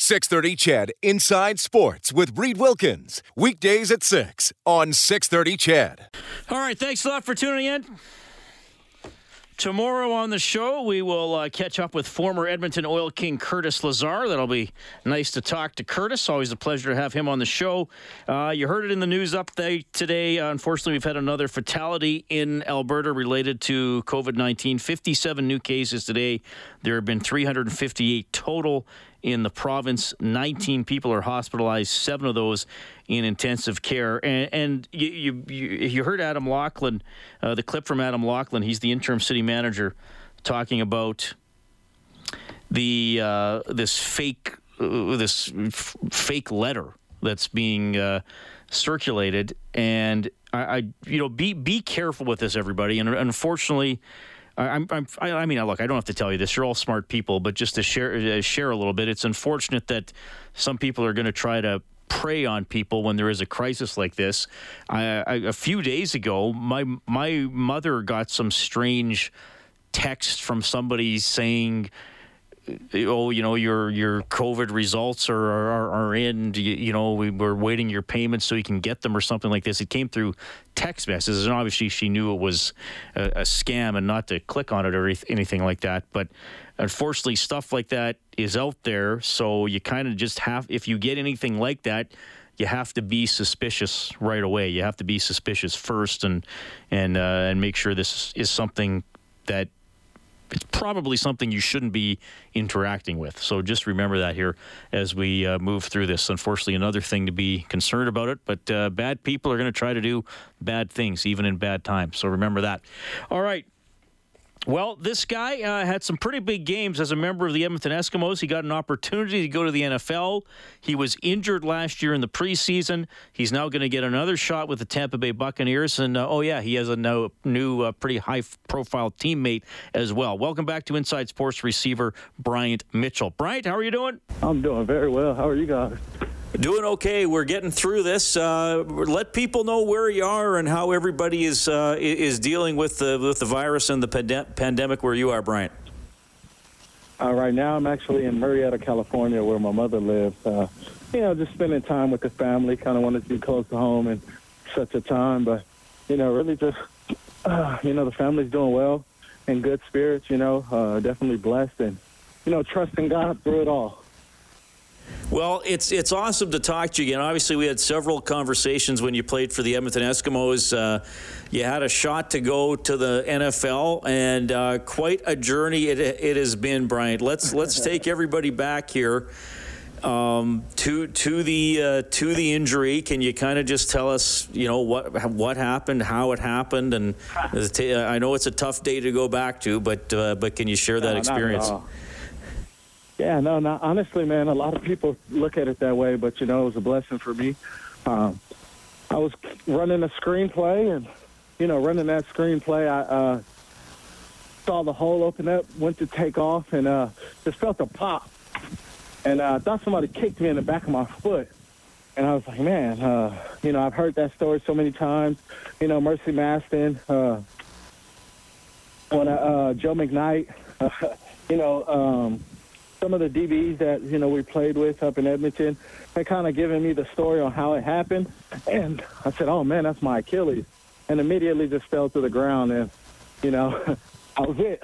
630 CHED Inside Sports with Reid Wilkins. Weekdays at 6 on 630 CHED. All right, thanks a lot for tuning in. Tomorrow on the show, we will uh, catch up with former Edmonton Oil King Curtis Lazar. That'll be nice to talk to Curtis. Always a pleasure to have him on the show. Uh, you heard it in the news update today. Uh, unfortunately, we've had another fatality in Alberta related to COVID 19. 57 new cases today. There have been 358 total in the province. 19 people are hospitalized, seven of those in intensive care. And, and you, you, you heard Adam Laughlin, uh, the clip from Adam Laughlin. He's the interim city manager, talking about the uh, this fake uh, this f- fake letter that's being uh, circulated. And I, I, you know, be be careful with this, everybody. And unfortunately. I'm, I'm, I mean, look, I don't have to tell you this. You're all smart people, but just to share uh, share a little bit, it's unfortunate that some people are going to try to prey on people when there is a crisis like this. I, I, a few days ago, my my mother got some strange text from somebody saying oh, you know, your your COVID results are are, are in. You, you, know, we were waiting your payments so you can get them or something like this. It came through text messages, and obviously she knew it was a, a scam and not to click on it or anything like that. But unfortunately, stuff like that is out there, so you kind of just have. If you get anything like that. You have to be suspicious right away. You have to be suspicious first, and and uh, and make sure this is something that it's probably something you shouldn't be interacting with. So just remember that here as we uh, move through this. Unfortunately, another thing to be concerned about it, but uh, bad people are going to try to do bad things, even in bad times. So remember that. All right. Well, this guy uh, had some pretty big games as a member of the Edmonton Eskimos. He got an opportunity to go to the NFL. He was injured last year in the preseason. He's now going to get another shot with the Tampa Bay Buccaneers. And uh, oh, yeah, he has a new, uh, pretty high profile teammate as well. Welcome back to Inside Sports receiver Bryant Mitchell. Bryant, how are you doing? I'm doing very well. How are you guys? Doing okay. We're getting through this. Uh, let people know where you are and how everybody is uh, is dealing with the with the virus and the pande- pandemic where you are, Bryant. Uh, right now, I'm actually in Murrieta, California, where my mother lives. Uh, you know, just spending time with the family. Kind of wanted to be close to home in such a time, but you know, really just uh, you know, the family's doing well, in good spirits. You know, uh, definitely blessed, and you know, trusting God through it all. Well, it's it's awesome to talk to you again. Obviously, we had several conversations when you played for the Edmonton Eskimos. Uh, you had a shot to go to the NFL, and uh, quite a journey it, it has been, Bryant. Let's let's take everybody back here um, to to the uh, to the injury. Can you kind of just tell us, you know, what what happened, how it happened, and I know it's a tough day to go back to, but uh, but can you share that experience? Yeah, no, no. Honestly, man, a lot of people look at it that way, but you know, it was a blessing for me. Um, I was running a screenplay, and you know, running that screenplay, I uh, saw the hole open up, went to take off, and uh, just felt a pop, and uh, I thought somebody kicked me in the back of my foot. And I was like, man, uh, you know, I've heard that story so many times. You know, Mercy Maston, uh, when uh, Joe McKnight, uh, you know, um, some of the DBs that you know we played with up in Edmonton, they kind of given me the story on how it happened, and I said, "Oh man, that's my Achilles," and immediately just fell to the ground, and you know, I was it.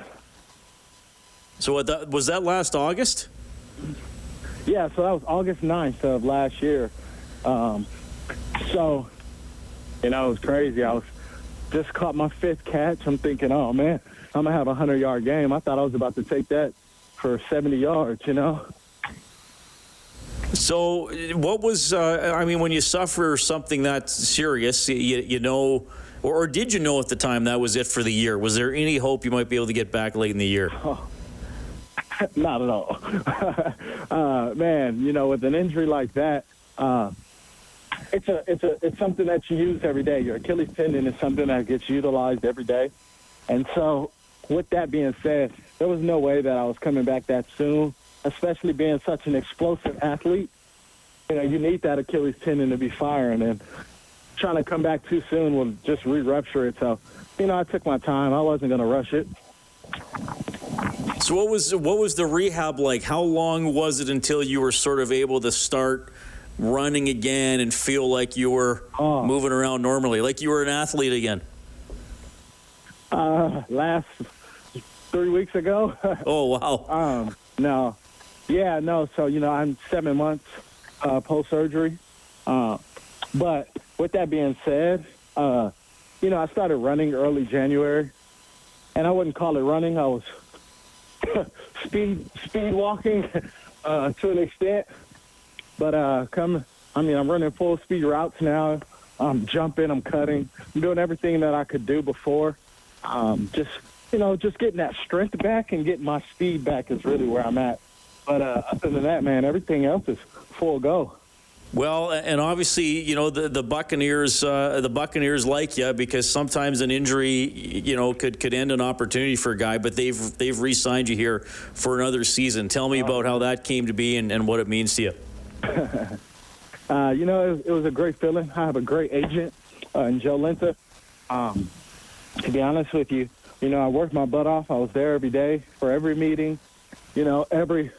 So that, was that last August? Yeah, so that was August 9th of last year. Um, so, you know, it was crazy. I was just caught my fifth catch. I'm thinking, oh man, I'm gonna have a hundred yard game. I thought I was about to take that for 70 yards, you know? So, what was, uh, I mean, when you suffer something that serious, you, you know, or, or, did you know at the time that was it for the year? Was there any hope you might be able to get back late in the year? Oh, Not at all. uh, man, you know, with an injury like that, uh, it's a it's a it's something that you use every day. Your Achilles tendon is something that gets utilized every day, and so with that being said, there was no way that I was coming back that soon, especially being such an explosive athlete. You know, you need that Achilles tendon to be firing, and trying to come back too soon will just re-rupture it. So, you know, I took my time. I wasn't going to rush it. So what was what was the rehab like? How long was it until you were sort of able to start running again and feel like you were oh. moving around normally, like you were an athlete again? Uh, last three weeks ago. oh wow. um, no, yeah, no. So you know, I'm seven months uh, post surgery. Uh, but with that being said, uh, you know, I started running early January, and I wouldn't call it running. I was speed speed walking uh, to an extent. But uh, come, I mean, I'm running full speed routes now. I'm jumping, I'm cutting, I'm doing everything that I could do before. Um, just you know, just getting that strength back and getting my speed back is really where I'm at. But uh, other than that, man, everything else is full go. Well, and obviously, you know the the Buccaneers, uh, the Buccaneers like you because sometimes an injury, you know, could could end an opportunity for a guy. But they've they've re-signed you here for another season. Tell me about how that came to be and, and what it means to you. uh, you know, it, it, was a great feeling. I have a great agent uh, in Joe Linta. Um, to be honest with you, you know, I worked my butt off. I was there every day for every meeting. You know, every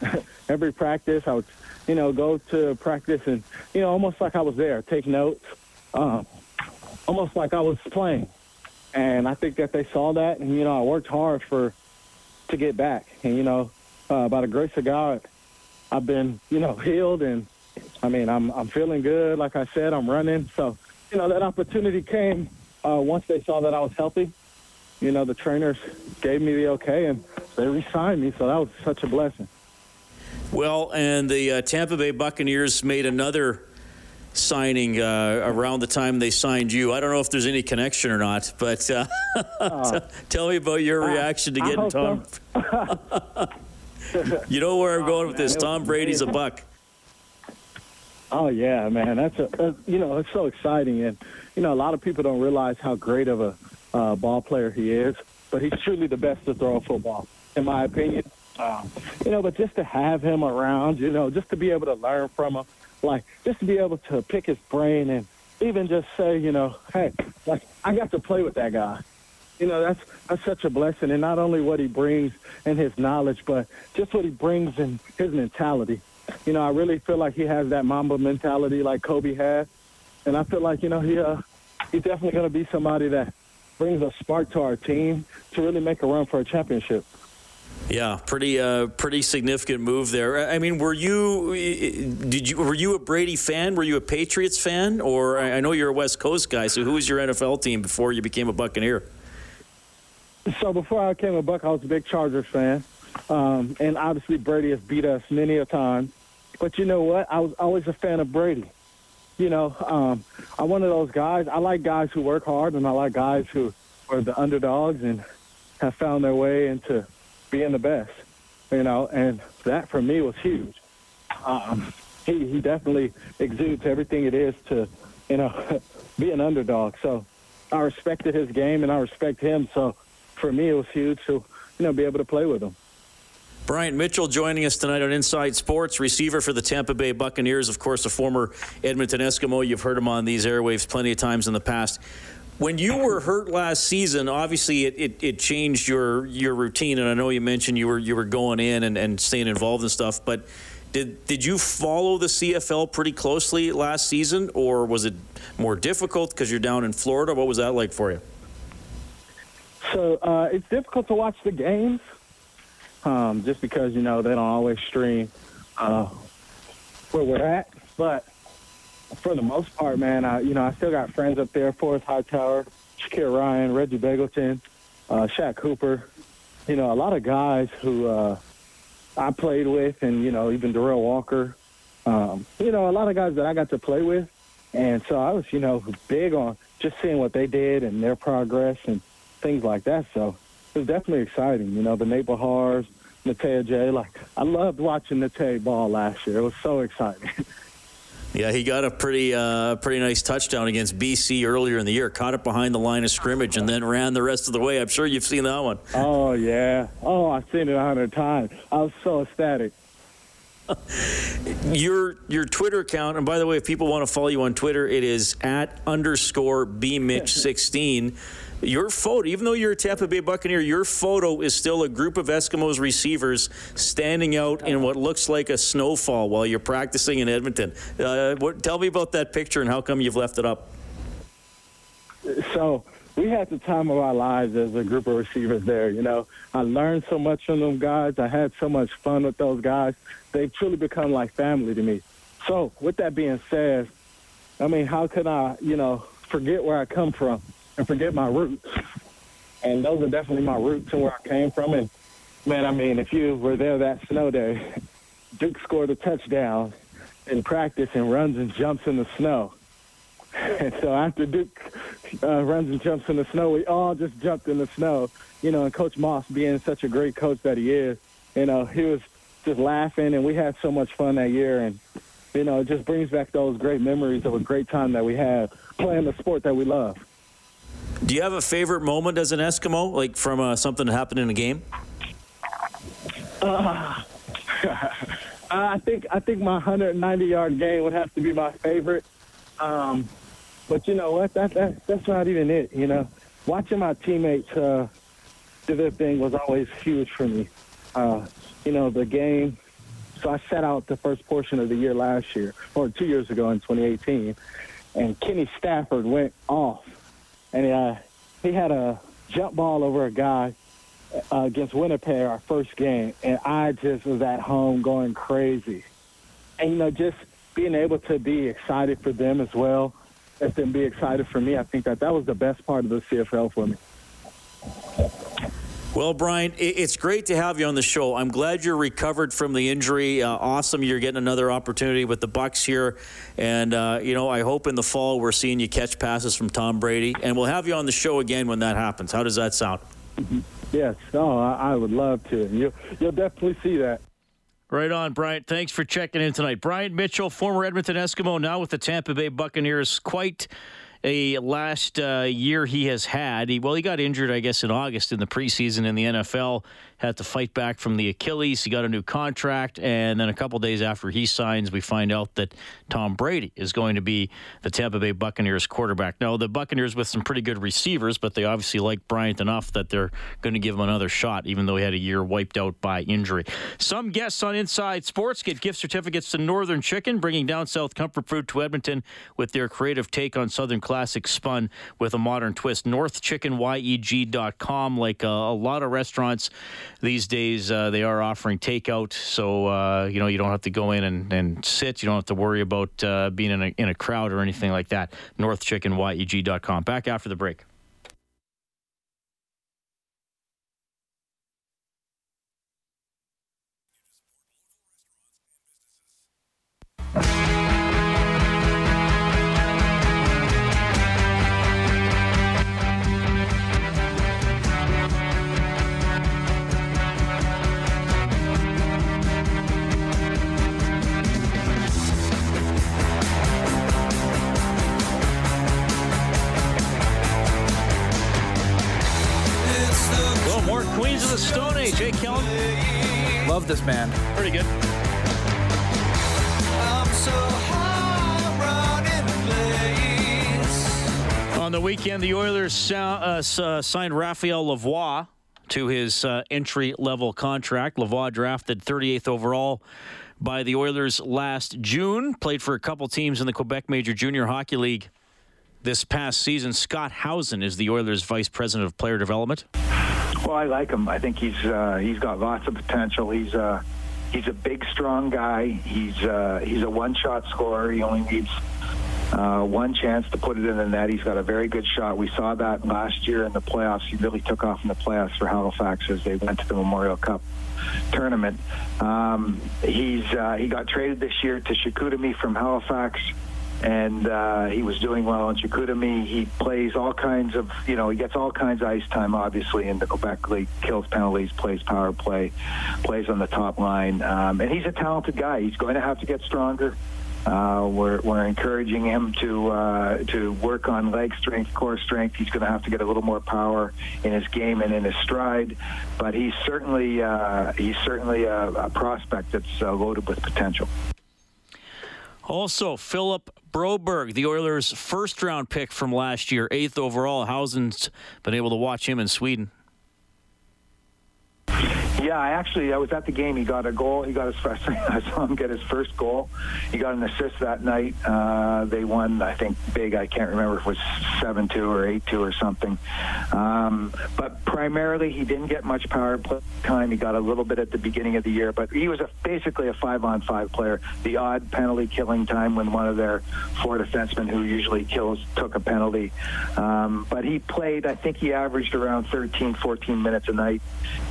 every practice. I would you know, go to practice and, you know, almost like I was there, take notes, um, almost like I was playing. And I think that they saw that, and you know, I worked hard for to get back. And you know, uh, by the grace of God, I've been, you know, healed, and I mean, I'm I'm feeling good. Like I said, I'm running. So, you know, that opportunity came uh, once they saw that I was healthy. You know, the trainers gave me the okay, and they re-signed me. So that was such a blessing. Well, and the uh, Tampa Bay Buccaneers made another signing uh, around the time they signed you. I don't know if there's any connection or not, but uh, uh, tell me about your reaction to getting Tom. So. you know where I'm oh, going with this. Tom Brady's a buck. Oh yeah, man, that's a you know it's so exciting, and you know a lot of people don't realize how great of a uh, ball player he is, but he's truly the best to throw a football, in my opinion. Um, you know, but just to have him around, you know, just to be able to learn from him, like just to be able to pick his brain and even just say, you know, hey, like I got to play with that guy. You know, that's that's such a blessing, and not only what he brings and his knowledge, but just what he brings in his mentality. You know, I really feel like he has that Mamba mentality like Kobe had, and I feel like you know he uh, he's definitely going to be somebody that brings a spark to our team to really make a run for a championship. Yeah, pretty uh, pretty significant move there. I mean, were you did you were you a Brady fan? Were you a Patriots fan, or I know you're a West Coast guy? So who was your NFL team before you became a Buccaneer? So before I became a Buck, I was a big Chargers fan, um, and obviously Brady has beat us many a time. But you know what? I was always a fan of Brady. You know, um, I'm one of those guys. I like guys who work hard, and I like guys who are the underdogs and have found their way into being the best, you know, and that for me was huge. Um, he, he definitely exudes everything it is to, you know, be an underdog. So I respected his game and I respect him. So for me, it was huge to, you know, be able to play with him. Bryant Mitchell joining us tonight on Inside Sports, receiver for the Tampa Bay Buccaneers, of course, a former Edmonton Eskimo. You've heard him on these airwaves plenty of times in the past. When you were hurt last season, obviously it, it, it, changed your your routine, and I know you mentioned you were you were going in and, and staying involved and stuff. But did did you follow the CFL pretty closely last season, or was it more difficult because you're down in Florida? What was that like for you? So uh, it's difficult to watch the games, um, just because you know they don't always stream uh, where we're at, but for the most part, man, I, you know, I still got friends up there, Forrest Hightower, Shakeir Ryan, Reggie Begelton, uh, Shaq Cooper, you know, a lot of guys who uh, I played with, and, you know, even Derel Walker, um, you know, a lot of guys that I got to play with. And so I was, you know, big on just seeing what they did and their progress and things like that. So it was definitely exciting. You know, the Nate Behars, Natey Adjei. Like I loved watching Natey ball last year. It was so exciting. Yeah, he got a pretty uh, pretty nice touchdown against BC earlier in the year. Caught it behind the line of scrimmage and then ran the rest of the way. I'm sure you've seen that one. Oh yeah. Oh, I've seen it a hundred times. I was so ecstatic. your your Twitter account, and by the way, if people want to follow you on Twitter, it is at underscore bmitch16. Your photo, even though you're a Tampa Bay Buccaneer, your photo is still a group of Eskimos receivers standing out in what looks like a snowfall while you're practicing in Edmonton. Uh, what, tell me about that picture and how come you've left it up. So we had the time of our lives as a group of receivers there. You know, I learned so much from them guys. I had so much fun with those guys. They've truly become like family to me. So with that being said, I mean, how could I, you know, forget where I come from? And forget my roots. And those are definitely my roots and where I came from. And man, I mean, if you were there that snow day, Duke scored a touchdown in practice and runs and jumps in the snow. And so after Duke uh, runs and jumps in the snow, we all just jumped in the snow. You know, and Coach Maas being such a great coach that he is, you know, he was just laughing and we had so much fun that year. And, you know, it just brings back those great memories of a great time that we had playing the sport that we love. Do you have a favorite moment as an Eskimo, like from uh, something that happened in a game? Uh, I think I think my 190 yard game would have to be my favorite. Um, but you know what? That, that that's not even it. You know, watching my teammates uh, do their thing was always huge for me. Uh, you know, the game. So I sat out the first portion of the year last year, or two years ago in 2018, and Kenny Stafford went off and uh, he had a jump ball over a guy uh, against Winnipeg, our first game, and I just was at home going crazy. And you know, just being able to be excited for them as well as them be excited for me, I think that that was the best part of the CFL for me. Well, Brian, it's great to have you on the show. I'm glad you're recovered from the injury. Uh, awesome, you're getting another opportunity with the Bucks here, and uh, you know I hope in the fall we're seeing you catch passes from Tom Brady, and we'll have you on the show again when that happens. How does that sound? Yes, oh, I, I would love to. You, you'll definitely see that. Right on, Brian. Thanks for checking in tonight. Brian Mitchell, former Edmonton Eskimo, now with the Tampa Bay Buccaneers. Quite a last uh, year he has had. He, well, he got injured, I guess, in August in the preseason in the NFL had to fight back from the Achilles. He got a new contract, and then a couple days after he signs, we find out that Tom Brady is going to be the Tampa Bay Buccaneers quarterback. Now, the Buccaneers with some pretty good receivers, but they obviously like Bryant enough that they're going to give him another shot, even though he had a year wiped out by injury. Some guests on Inside Sports get gift certificates to Northern Chicken, bringing down South Comfort Food to Edmonton with their creative take on Southern classics spun with a modern twist. NorthChickenYEG.com, like uh, a lot of restaurants these days uh, they are offering takeout, so uh, you know you don't have to go in and, and sit. You don't have to worry about uh, being in a, in a crowd or anything like that. NorthChickenYEG.com. Back after the break. Love this band. Pretty good. On the weekend, the Oilers uh, uh, signed Raphael Lavoie to his uh, entry level contract. Lavoie drafted 38th overall by the Oilers last June. Played for a couple teams in the Quebec Major Junior Hockey League this past season. Scott Howson is the Oilers Vice President of Player Development. Well, I like him. I think he's uh, he's got lots of potential. He's uh, he's a big, strong guy. He's uh, he's a one-shot scorer. He only needs uh, one chance to put it in the net. He's got a very good shot. We saw that last year in the playoffs. He really took off in the playoffs for Halifax as they went to the Memorial Cup tournament. Um, he's uh, he got traded this year to Chicoutimi from Halifax. And uh, he was doing well in Chicoutimi. He plays all kinds of, you know, he gets all kinds of ice time, obviously, in the Quebec League, kills penalties, plays power play, plays on the top line. Um, and he's a talented guy. He's going to have to get stronger. Uh, we're, we're encouraging him to uh, to work on leg strength, core strength. He's going to have to get a little more power in his game and in his stride, but he's certainly uh, he's certainly a, a prospect that's uh, loaded with potential. Also, Philip Broberg, the Oilers' first round pick from last year, eighth overall. Howson's been able to watch him in Sweden. Yeah, I actually I was at the game. He got a goal. He got his first. I saw him get his first goal. He got an assist that night. Uh, they won, I think, big. I can't remember if it was seven two or eight two or something. Um, but primarily, he didn't get much power play time. He got a little bit at the beginning of the year, but he was a, basically a five on five player. The odd penalty killing time when one of their four defensemen who usually kills took a penalty. Um, but he played. I think he averaged around 13, 14 minutes a night,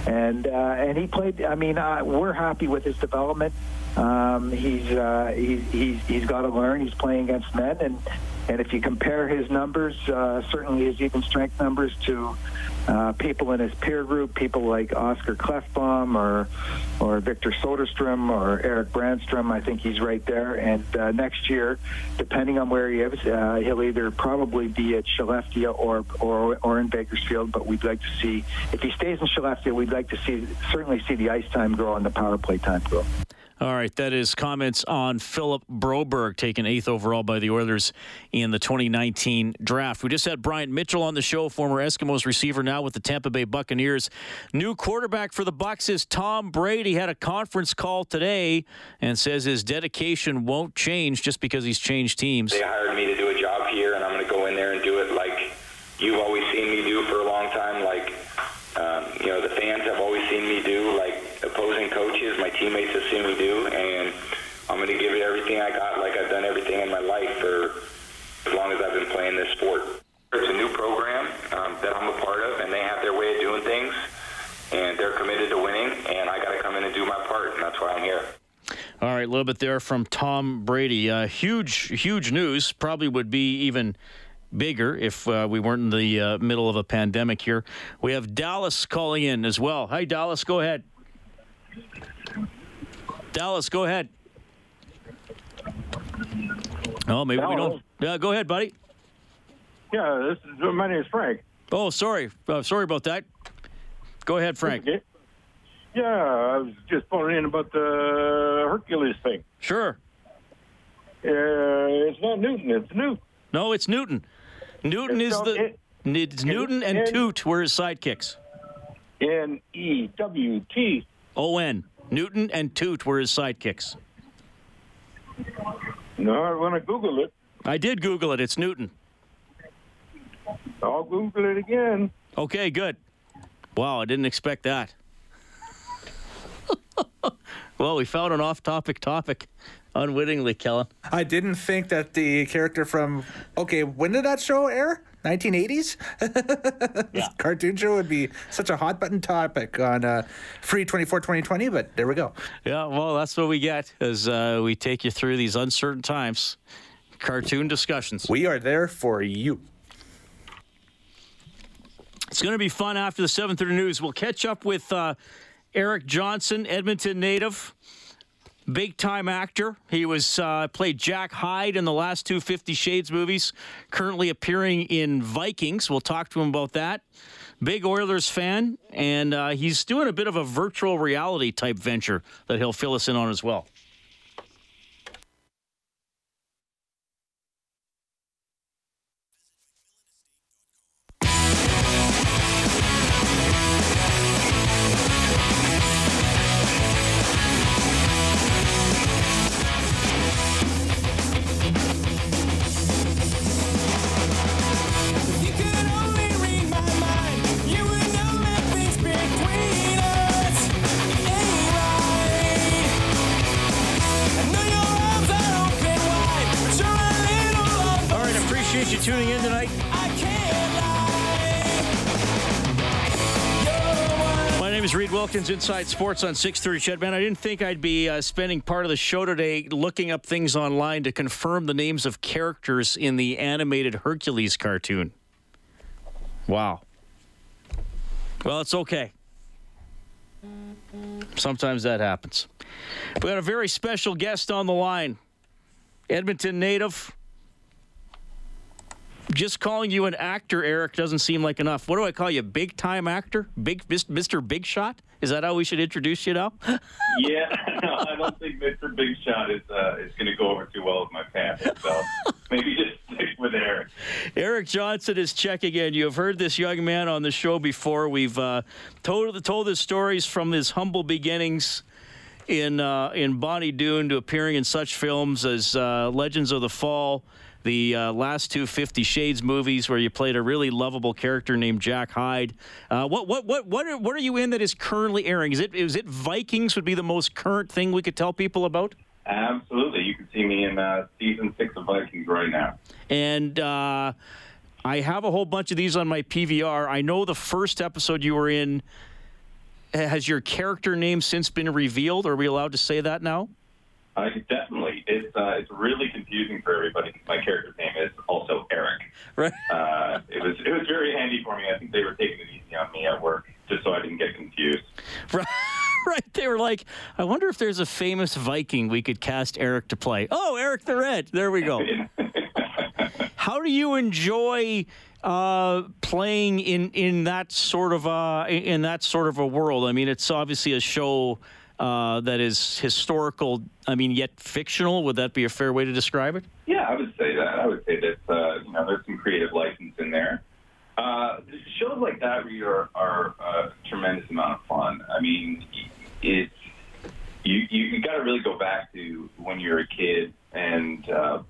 and. Uh, and he played. I mean, uh, we're happy with his development. Um, he's, uh, he's he's he's got to learn. He's playing against men, and and if you compare his numbers, uh, certainly his even strength numbers to uh, people in his peer group, people like Oscar Klefbom or or Victor Soderstrom or Eric Brannstrom. I think he's right there. And uh, next year, depending on where he is, uh, he'll either probably be at Skellefteå or, or or in Bakersfield. But we'd like to see if he stays in Skellefteå, we'd like to see certainly see the ice time grow and the power play time grow. All right, that is comments on Philip Broberg, taken eighth overall by the Oilers in the 2019 draft. We just had Bryant Mitchell on the show, former Eskimos receiver, now with the Tampa Bay Buccaneers. New quarterback for the Bucs is Tom Brady. Had a conference call today and says his dedication won't change just because he's changed teams. They hired me to do a job here, and I'm going to go in there and do it like you've always seen me do for a long time. Like um, you know, the fans have always seen me do, like opposing coaches, my teammates have seen me do, and I'm going to give it everything I got, like I've done everything in my life for as long as I've been playing this sport. It's a new program um, that I'm a part of, and they have their way of doing things, and they're committed to winning, and I got to come in and do my part, and that's why I'm here. All right, a little bit there from Tom Brady. Uh, huge, huge news. Probably would be even bigger if uh, we weren't in the uh, middle of a pandemic here. We have Dallas calling in as well. Hi, Dallas. Go ahead. Dallas, go ahead. Oh, maybe we don't. Yeah, go ahead, buddy. Yeah, this is my name is Frank. Oh, sorry. Uh, sorry about that. Go ahead, Frank. Okay. Yeah, I was just phoning in about the Hercules thing. Sure. Uh, it's not Newton, it's Newt. No, it's Newton. Newton It's is not- the. it- it's Newton and it- Toot were his sidekicks. N E W T. O N. Newton and Toot were his sidekicks. No, I want to Google it, I did Google it. It's Newton. I'll Google it again. Okay, good. Wow, I didn't expect that. Well, we found an off-topic topic unwittingly, Kellen. I didn't think that the character from okay, when did that show air? 1980s. yeah. Cartoon show would be such a hot button topic on uh, free 24 2020, but there we go. Yeah, well, that's what we get as uh, we take you through these uncertain times. Cartoon discussions. We are there for you. It's going to be fun after the 7:30 news. We'll catch up with uh, Eric Johnson, Edmonton native, big time actor. He was uh, played Jack Hyde in the last two Fifty Shades movies. Currently appearing in Vikings. We'll talk to him about that. Big Oilers fan, and uh, he's doing a bit of a virtual reality type venture that he'll fill us in on as well. Inside Sports on 630 CHED. Man, I didn't think I'd be uh, spending part of the show today looking up things online to confirm the names of characters in the animated Hercules cartoon. Wow. Well, it's okay. Sometimes that happens. We got a very special guest on the line. Edmonton native. Just calling you an actor, Eric, doesn't seem like enough. What do I call you? Big time actor? Big Mr. Big Shot? Is that how we should introduce you now? Yeah, no, I don't think Mr. Big Shot is uh, is going to go over too well with my family. So maybe just stick with Eric. Eric Johnson is checking in. You have heard this young man on the show before. We've uh, told told his stories from his humble beginnings in uh, in Bonnie Doon to appearing in such films as uh, Legends of the Fall, the uh, last two Fifty Shades movies, where you played a really lovable character named Jack Hyde. Uh, what what what what are, what are you in that is currently airing? Is it is it Vikings? Would be the most current thing we could tell people about? Absolutely, you can see me in uh, season six of Vikings right now. And uh, I have a whole bunch of these on my PVR. I know the first episode you were in. Has your character name since been revealed? Are we allowed to say that now? Uh, definitely, it's uh, it's really confusing for everybody. My character's name is also Eric. Right. Uh, it was it was very handy for me. I think they were taking it easy on me at work just so I didn't get confused. Right. Right. They were like, I wonder if there's a famous Viking we could cast Eric to play. Oh, Eric the Red. There we go. How do you enjoy uh, playing in in that sort of uh, in that sort of a world? I mean, it's obviously a show uh, that is historical. I mean, yet fictional. Would that be a fair way to describe it? Yeah, I would say that. I would say that uh, you know there's some creative license in there. Uh, shows like that are, are a tremendous amount of fun. I mean, it's you you got to really go back to when you're a kid and uh,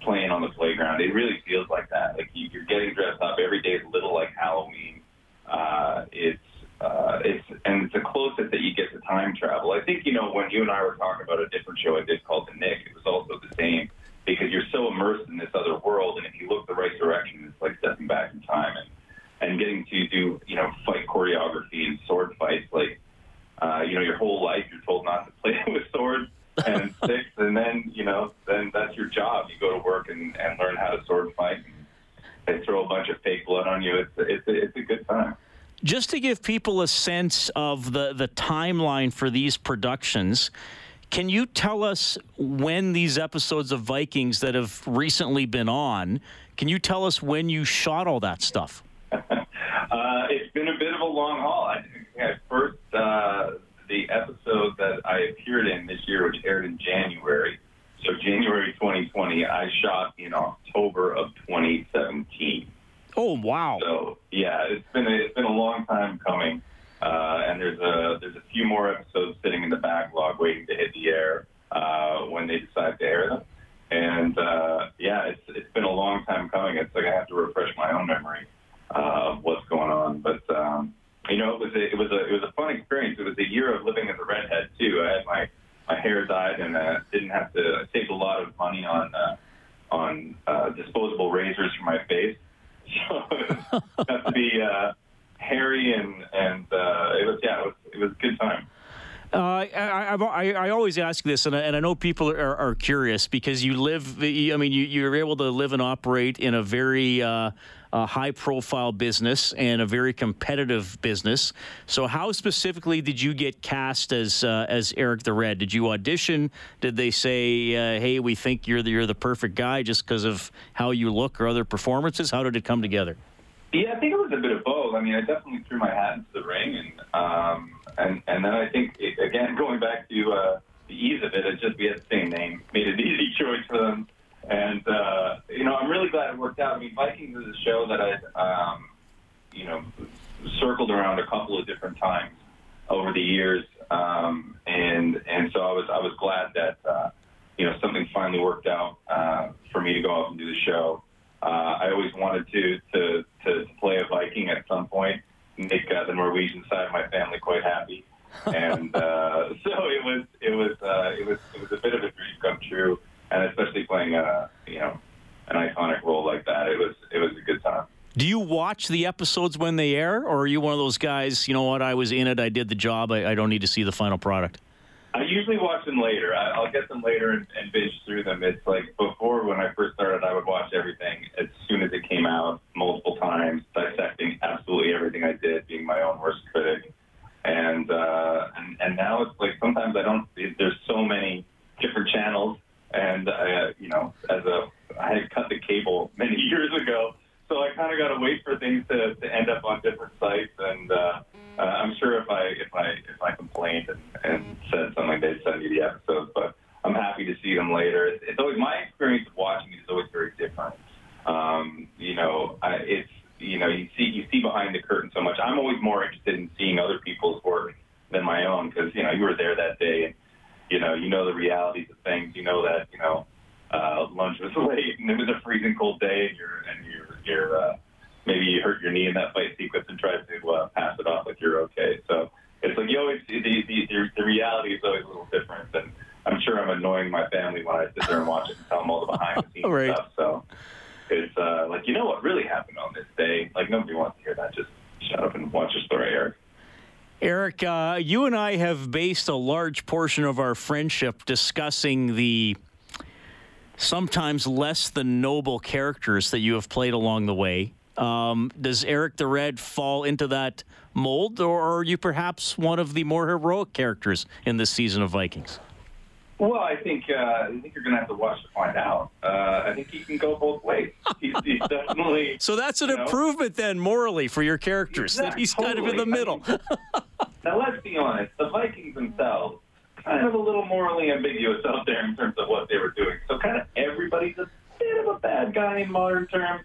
playing on the playground. It really feels like that. Like you, you're getting dressed up every day. A little like Halloween. Uh, it's uh, it's and it's the closest that you get to time travel. I think you know when you and I were talking about a different show I did called The Knick. It was also the same because you're so immersed in this other world, and if you look the right direction, it's like stepping back in time and and getting to do you know fight choreography and sword fights. Like uh, you know your whole life you're told not to play with swords and sticks, and then you know then that's your job. You go to work and, and learn how to sword fight. And they throw a bunch of fake blood on you. It's it's it's a good time. Just to give people a sense of the, the timeline for these productions, can you tell us when these episodes of Vikings that have recently been on, can you tell us when you shot all that stuff? Uh, it's been a bit of a long haul. I, I first uh, the episode that I appeared in this year, which aired in January. So January 2020, I shot in October of 2017. Oh wow! So yeah, it's been a, it's been a long time coming, uh, and there's a there's a few more episodes sitting in the backlog waiting to hit the air uh, when they decide to air them. And uh, yeah, it's it's been a long time coming. It's like I have to refresh my own memory uh, of what's going on. But um, you know, it was a, it was a it was a fun experience. It was a year of living as a redhead too. I had my my hair dyed and uh, didn't have to I saved a lot of money on uh, on uh, disposable razors for my face. So got to be uh, hairy and and uh, it was yeah it was it was a good time. Uh, I, I, I always ask this, and I, and I know people are, are curious because you live. I mean, you, you're able to live and operate in a very uh, uh, high-profile business and a very competitive business. So, how specifically did you get cast as uh, as Eric the Red? Did you audition? Did they say, uh, "Hey, we think you're the, you're the perfect guy" just because of how you look or other performances? How did it come together? Yeah, I think it was a bit of both. I mean, I definitely threw my hat into the ring, and um, and and then I think it, again going back to uh, the ease of it, it's just we had the same name, made it an easy choice for them, and uh, you know I'm really glad it worked out. I mean, Vikings is a show that I um, you know circled around a couple of different times over the years, um, and and so I was I was glad that uh, you know something finally worked out uh, for me to go out and do the show. Uh, I always wanted to, to to to play a Viking at some point, make uh, the Norwegian side of my family quite happy, and uh, so it was it was uh, it was it was a bit of a dream come true, and especially playing a you know an iconic role like that, it was it was a good time. Do you watch the episodes when they air, or are you one of those guys? You know what? I was in it. I did the job. I, I don't need to see the final product. I usually watch them later. I, I'll get them later and, and binge through them. It's like before when I first started, I would watch everything as soon as it came out, multiple times, dissecting absolutely everything I did, being my own worst critic. And uh, and and now it's like sometimes I don't. There's so many different channels, and uh, you know, as a I had cut the cable many years ago, so I kind of got to wait for things to, to end up on different sites. And uh, uh, I'm sure if I if I if I complained and, and said something, they'd send me the episodes. But I'm happy to see them later. It's, it's always my experience of watching it is always very different. Um, you know, I, it's you know you see you see behind the curtain so much. I'm always more interested in seeing other people's work than my own because you know you were there that day and you know you know the realities of things. You know that you know uh, lunch was late and it was a freezing cold day and you're and you're you're uh, maybe you hurt your knee in that fight sequence and tried to uh, pass it off like you're okay. So it's like you always the the, the, the reality is always a little different and. I'm sure I'm annoying my family when I sit there and watch it and tell them all the behind the scenes Right. stuff. So it's uh, like, you know what really happened on this day? Like, nobody wants to hear that. Just shut up and watch your story, Eric. Eric, uh, you and I have based a large portion of our friendship discussing the sometimes less than noble characters that you have played along the way. Um, does Eric the Red fall into that mold, or are you perhaps one of the more heroic characters in this season of Vikings? Well, I think uh, I think you're going to have to watch to find out. Uh, I think he can go both ways. He's, he's definitely. So that's an you know, improvement then, morally, for your characters, that Exact- he's kind of in the totally. I middle. mean, now, let's be honest. The Vikings themselves kind of a little morally ambiguous out there in terms of what they were doing. So, kind of everybody's a bit of a bad guy in modern terms.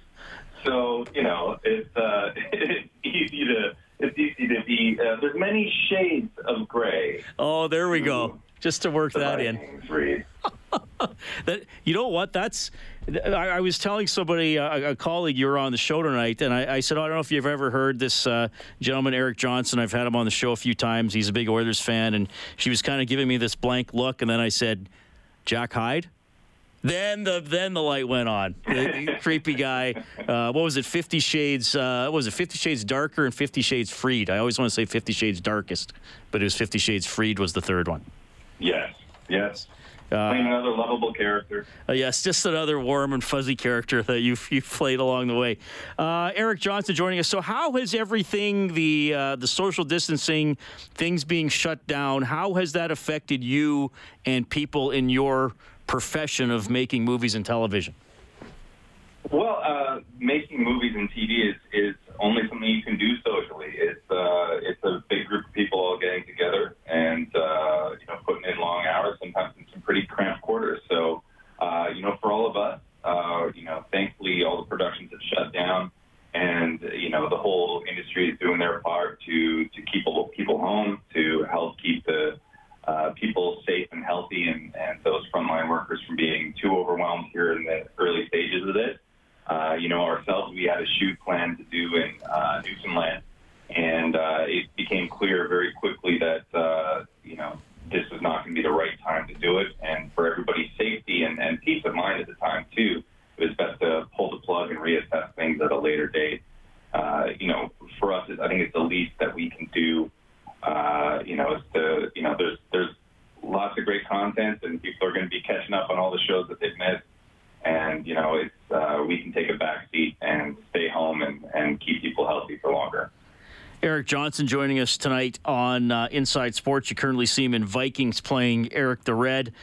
So, you know, it's uh, it's easy to it's easy to be. Uh, there's many shades of gray. oh, there we go. Just to work that in. Reid. That you know what? That's I, I was telling somebody, a, a colleague, you were on the show tonight, and I, I said, oh, I don't know if you've ever heard this uh, gentleman, Eric Johnson. I've had him on the show a few times. He's a big Oilers fan, and she was kind of giving me this blank look, and then I said, Jack Hyde. Then the then the light went on. The, the creepy guy. Uh, what was it? Fifty Shades. Uh, what was it? Fifty Shades Darker and Fifty Shades Freed. I always want to say Fifty Shades Darkest, but it was Fifty Shades Freed was the third one. Yes, yes. Playing another lovable character. Uh, yes, just another warm and fuzzy character that you've, you've played along the way. Uh, Eric Johnson joining us. So, how has everything, the uh, the social distancing, things being shut down, how has that affected you and people in your profession of making movies and television? Well, uh, making movies and TV is, is only something you can do socially. It's uh, it's a big group of people all getting together and uh, you know putting in long hours, sometimes in some pretty cramped quarters. So uh, you know, for all of us, uh, you know, thankfully all the productions have shut down, and you know the whole industry is doing their part to to keep people home, to help keep the uh, people safe and healthy, and, and those frontline workers from being too overwhelmed here in the early stages of this. Uh, you know, ourselves, we had a shoot plan to do in uh, Newfoundland, and uh, it became clear very quickly that uh, you know this was not going to be the right time to do it, and for everybody's safety and, and peace of mind at the time too, it was best to pull the plug and reassess things at a later date. Uh, you know, for us, I think it's the least that we can do. Uh, you know, is to you know, there's there's lots of great content, and people are going to be catching up on all the shows that they've missed and you know it's uh, we can take a back seat and stay home and, and keep people healthy for longer. Eric Johnson joining us tonight on uh, Inside Sports. You currently see him in Vikings playing Eric the Red.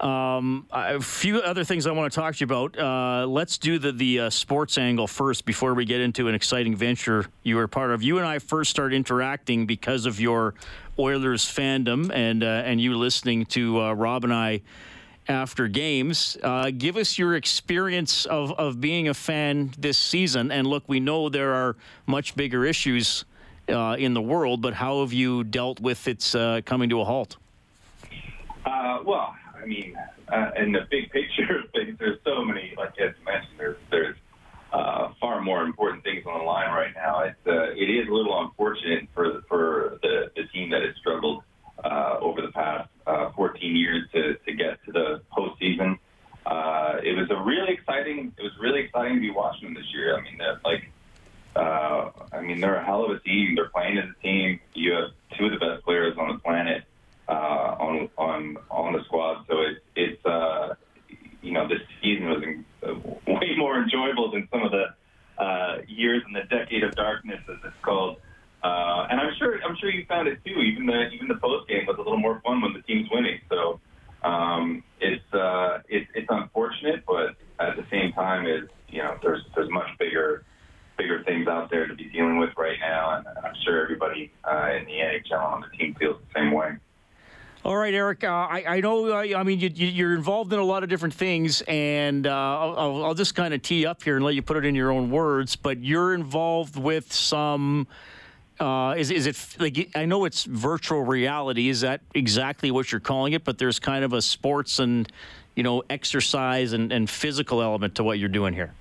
Um, a few other things I want to talk to you about. Uh, let's do the the uh, sports angle first before we get into an exciting venture you were part of. You and I first started interacting because of your Oilers fandom and uh, and you listening to uh, Rob and I after games. Uh, give us your experience of, of being a fan this season. And look, we know there are much bigger issues uh, in the world, but how have you dealt with its uh, coming to a halt? Uh, well, I mean, uh, in the big picture of things, there's so many, like you mentioned, there's, there's uh, far more important things on the line right now. It's, it is a little unfortunate for the, for the, the team that has struggled over the past uh, 14 years to, to get to the postseason. Uh, it was a really exciting. It was really exciting to be watching them this year. I mean, that like I mean, they're a hell of a team. They're playing as a team. You have two of the best players on the planet uh, on on on the squad. So it, it's uh, you know this season was in, uh, way more enjoyable than some of the uh, years in the decade of darkness, as it's called. Uh, and I'm sure I'm sure you found it too. Even the even the post game was a little more fun when the team's winning. So um, it's uh, it's it's unfortunate, but at the same time, is you know there's there's much bigger bigger things out there to be dealing with right now, and I'm sure everybody uh, in the NHL on the team feels the same way. All right, Eric. Uh, I, I know. Uh, I mean, you, you're involved in a lot of different things, and uh, I'll, I'll just kind of tee up here and let you put it in your own words. But you're involved with some. Uh, is is it like I know it's virtual reality? Is that exactly what you're calling it? But there's kind of a sports and you know exercise and, and physical element to what you're doing here.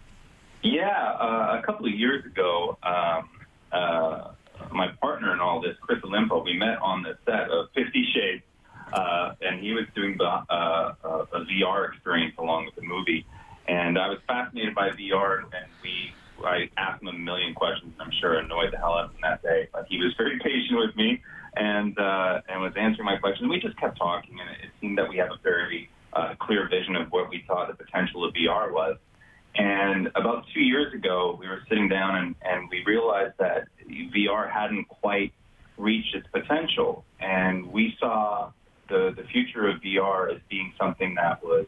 Yeah, uh, a couple of years ago, um, uh, my partner in all this, Chris Olimpo, we met on the set of Fifty Shades, uh, and he was doing the, uh, uh, a VR experience along with the movie. And I was fascinated by VR, and we I asked him a million questions, and I'm sure annoyed the hell out of him that day. But he was very patient with me and uh, and was answering my questions. We just kept talking, and it seemed that we have a very uh, clear vision of what we thought the potential of VR was. And about two years ago, we were sitting down and, and we realized that VR hadn't quite reached its potential. And we saw the, the future of VR as being something that was,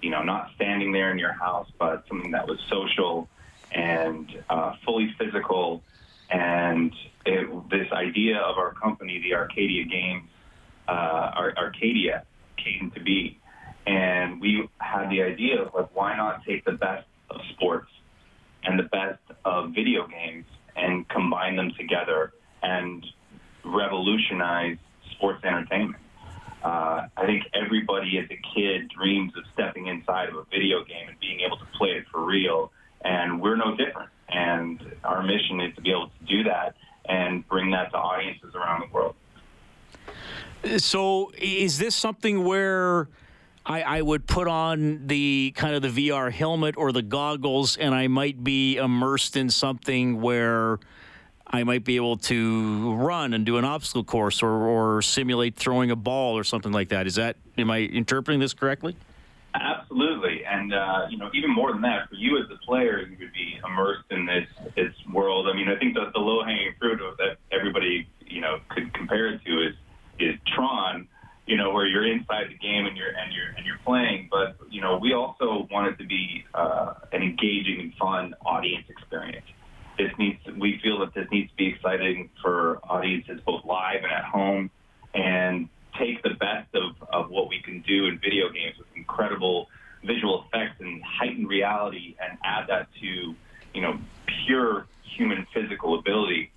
you know, not standing there in your house, but something that was social and uh, fully physical. And it, this idea of our company, the Arcadia Games, uh, Ar- Arcadia, came to be. And we had the idea of like, why not take the best of sports and the best of video games and combine them together and revolutionize sports entertainment. Uh, I think everybody as a kid dreams of stepping inside of a video game and being able to play it for real, and we're no different. And our mission is to be able to do that and bring that to audiences around the world. So, is this something where I, I, would put on the kind of the VR helmet or the goggles, and I might be immersed in something where I might be able to run and do an obstacle course or, or simulate throwing a ball or something like that? Is that am I interpreting this correctly? Absolutely, and uh, you know, even more than that, for you as a player, you would be immersed in this this world. I mean, I think the, the low hanging fruit that everybody you know could compare it to is is Tron. You know, where you're inside the game and you're and you're and you're playing. But you know, we also want it to be uh, an engaging and fun audience experience. This needs. We feel that this needs to be exciting for audiences both live and at home, and take the best of, of what we can do in video games with incredible visual effects and heightened reality and add that to, you know, pure human physical ability.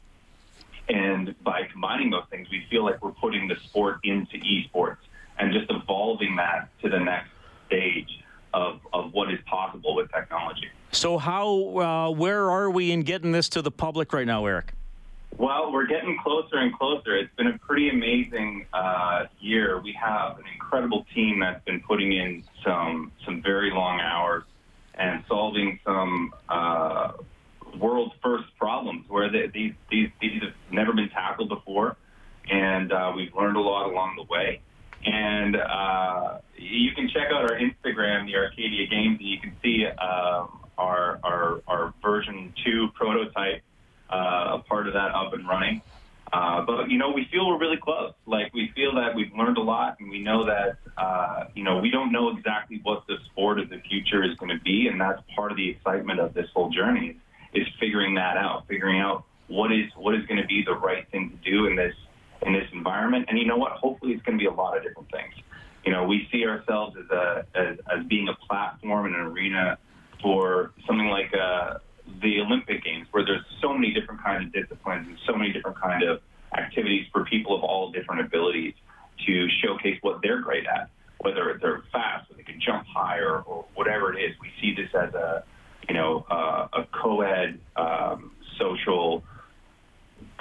And by combining those things, we feel like we're putting the sport into esports and just evolving that to the next stage of, of what is possible with technology. So, how, uh, where are we in getting this to the public right now, Eric? Well, we're getting closer and closer. It's been a pretty amazing uh, year. We have an incredible team that's been putting in some some very long hours and solving some uh, world's first problems where they, these these these have never been tackled before, and uh, we've learned a lot along the way. And uh, you can check out our Instagram, the Arcadia Games, and you can see um, our, our our version two prototype uh, a part of that up and running. Uh, but you know, we feel we're really close. Like we feel that we've learned a lot, and we know that uh, you know we don't know exactly what the sport of the future is going to be, and that's part of the excitement of this whole journey is figuring that out, figuring out what is what is going to be the right thing to do in this in this environment. And you know what? Hopefully, it's going to be a lot of different things. You know, we see ourselves as a as, as being a platform and an arena for something like a the Olympic Games, where there's so many different kinds of disciplines and so many different kind of activities for people of all different abilities to showcase what they're great at, whether they're fast or they can jump higher or whatever it is. We see this as a, you know, uh, a co-ed, um, social,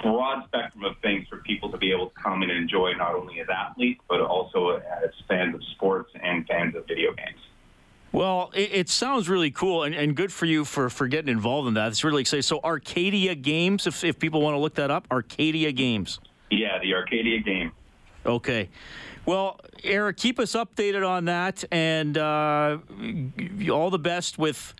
broad spectrum of things for people to be able to come and enjoy not only as athletes but also as fans of sports and fans of video games. Well, it, it sounds really cool and, and good for you for, for getting involved in that. It's really exciting. So, Arcadia Games, if, if people want to look that up, Arcadia Games. Yeah, the Arcadia game. Okay. Well, Eric, keep us updated on that, and uh, all the best with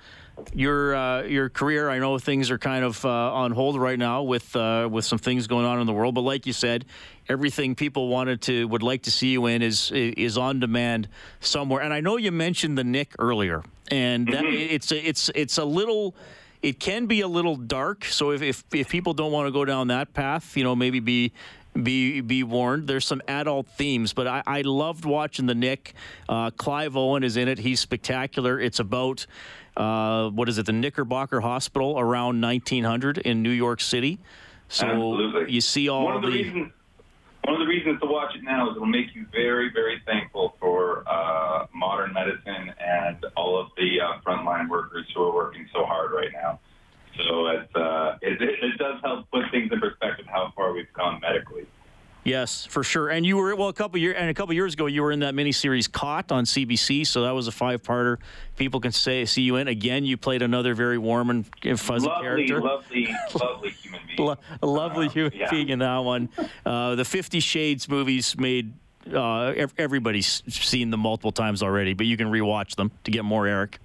your uh, your career. I know things are kind of uh, on hold right now with uh, with some things going on in the world, but like you said, everything people wanted to would like to see you in is is on demand somewhere. And I know you mentioned the Knick earlier, and that, it's a, it's it's a little. It can be a little dark, so if, if, if people don't want to go down that path, you know, maybe be be be warned. There's some adult themes, but I, I loved watching the Knick. Uh, Clive Owen is in it. He's spectacular. It's about uh, what is it? The Knickerbocker Hospital around 1900 in New York City. So Absolutely. you see all one of the, reasons one of the reasons to watch it now is it'll make you very very thankful for uh, modern medicine and all of the uh, frontline workers who are working so hard right now. So uh, it, it, it does help put things in perspective how far we've gone medically. Yes, for sure. And you were well a couple year and a couple years ago you were in that miniseries Caught on CBC, so that was a five-parter. People can say see you in again. You played another very warm and fuzzy lovely, character. lovely, lovely human being. Lo- a lovely human yeah. being in that one. Uh, the Fifty Shades movies made uh, ev- everybody's seen them multiple times already, but you can rewatch them to get more Eric.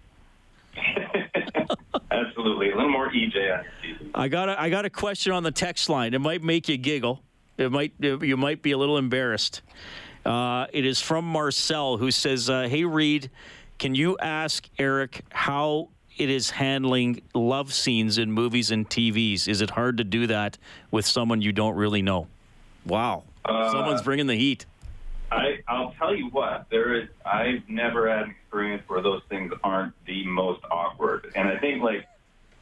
Absolutely, a little more EJ on your. I got a, I got a question on the text line. It might make you giggle. It might you might be a little embarrassed. Uh, it is from Marcel who says, uh, "Hey Reid, can you ask Eric how it is handling love scenes in movies and TVs? Is it hard to do that with someone you don't really know?" Wow, Uh, someone's bringing the heat. I, I'll tell you what, there is. I've never had an experience where those things aren't the most awkward, and I think like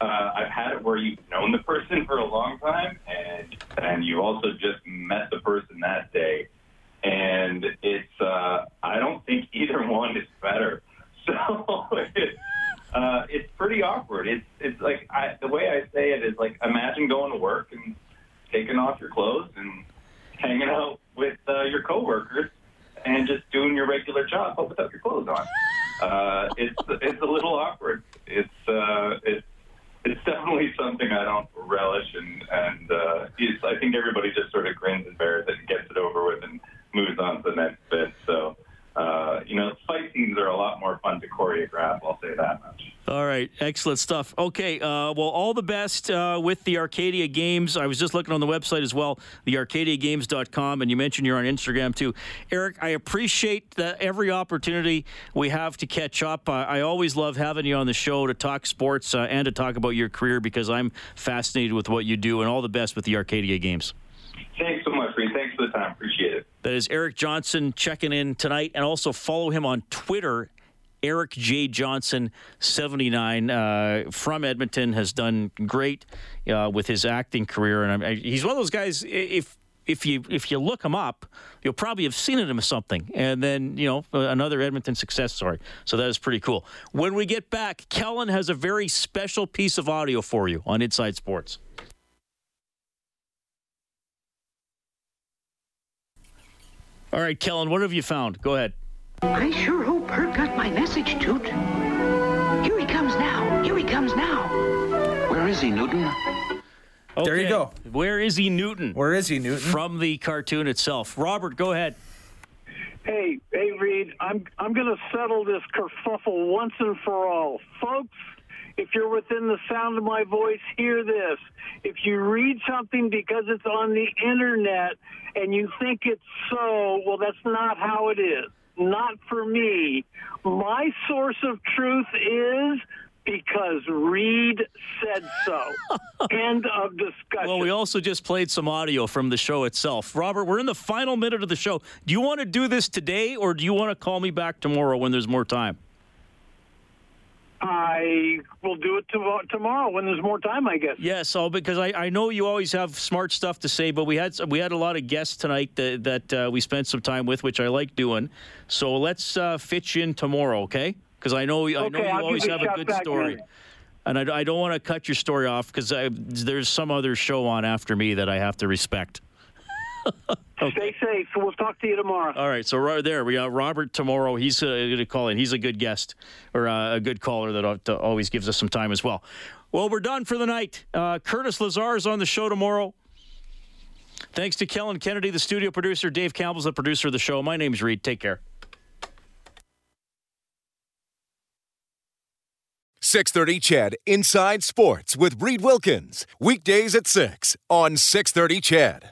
uh, I've had it where you've known the person for a long time, and and you also just met the person that day, and it's. Uh, I don't think either one is better. So it's uh, it's pretty awkward. It's it's like I, the way I say it is like imagine going to work and taking off your clothes and hanging out with uh, your coworkers and just doing your regular job, but without your clothes on. Uh, it's it's a little awkward. It's uh, it's it's definitely something I don't relish, and and uh, it's, I think everybody just sort of grins and bears it and gets it over with and moves on to the next bit. So. Uh, you know, fight scenes are a lot more fun to choreograph. I'll say that much. All right, excellent stuff. Okay, uh, well, all the best uh, with the Arcadia Games. I was just looking on the website as well, thearcadiagames.com, and you mentioned you're on Instagram too. Eric, I appreciate the, every opportunity we have to catch up. Uh, I always love having you on the show to talk sports uh, and to talk about your career because I'm fascinated with what you do, and all the best with the Arcadia Games. Thanks so much, Reid. Thanks for the time. Appreciate it. That is Eric Johnson checking in tonight, and also follow him on Twitter. Eric J. Johnson, 79, uh, from Edmonton, has done great uh, with his acting career, and I, he's one of those guys. If if you if you look him up, you'll probably have seen him in something, and then you know another Edmonton success story. So that is pretty cool. When we get back, Kellen has a very special piece of audio for you on Inside Sports. All right, Kellen, what have you found? Go ahead. I sure hope Herc got my message, Toot. Here he comes now. Here he comes now. Where is he, Newton? There you go. Where is he, Newton? Where is he, Newton? From the cartoon itself. Robert, go ahead. Hey, hey, Reid, I'm I'm going to settle this kerfuffle once and for all, folks. If you're within the sound of my voice, hear this. If you read something because it's on the internet and you think it's so, well, that's not how it is. Not for me. My source of truth is because Reid said so. End of discussion. Well, we also just played some audio from the show itself. Robert, we're in the final minute of the show. Do you want to do this today, or do you want to call me back tomorrow when there's more time? I will do it to- tomorrow when there's more time, I guess. Yes, all because I, I know you always have smart stuff to say, but we had we had a lot of guests tonight that that uh, we spent some time with, which I like doing. So let's uh, fit you in tomorrow, okay? Because I know I know you I'll always have a good story. And I, I don't want to cut your story off because there's some other show on after me that I have to respect. Stay safe. We'll talk to you tomorrow. All right, so right there we got Robert tomorrow. He's uh, going to call in. He's a good guest or uh, a good caller that that always gives us some time as well. Well, we're done for the night. Uh, Curtis Lazar is on the show tomorrow. Thanks to Kellen Kennedy, the studio producer. Dave Campbell's the producer of the show. My name's Reid. Take care. 630 CHED Inside Sports with Reid Wilkins. Weekdays at 6 on 630 CHED.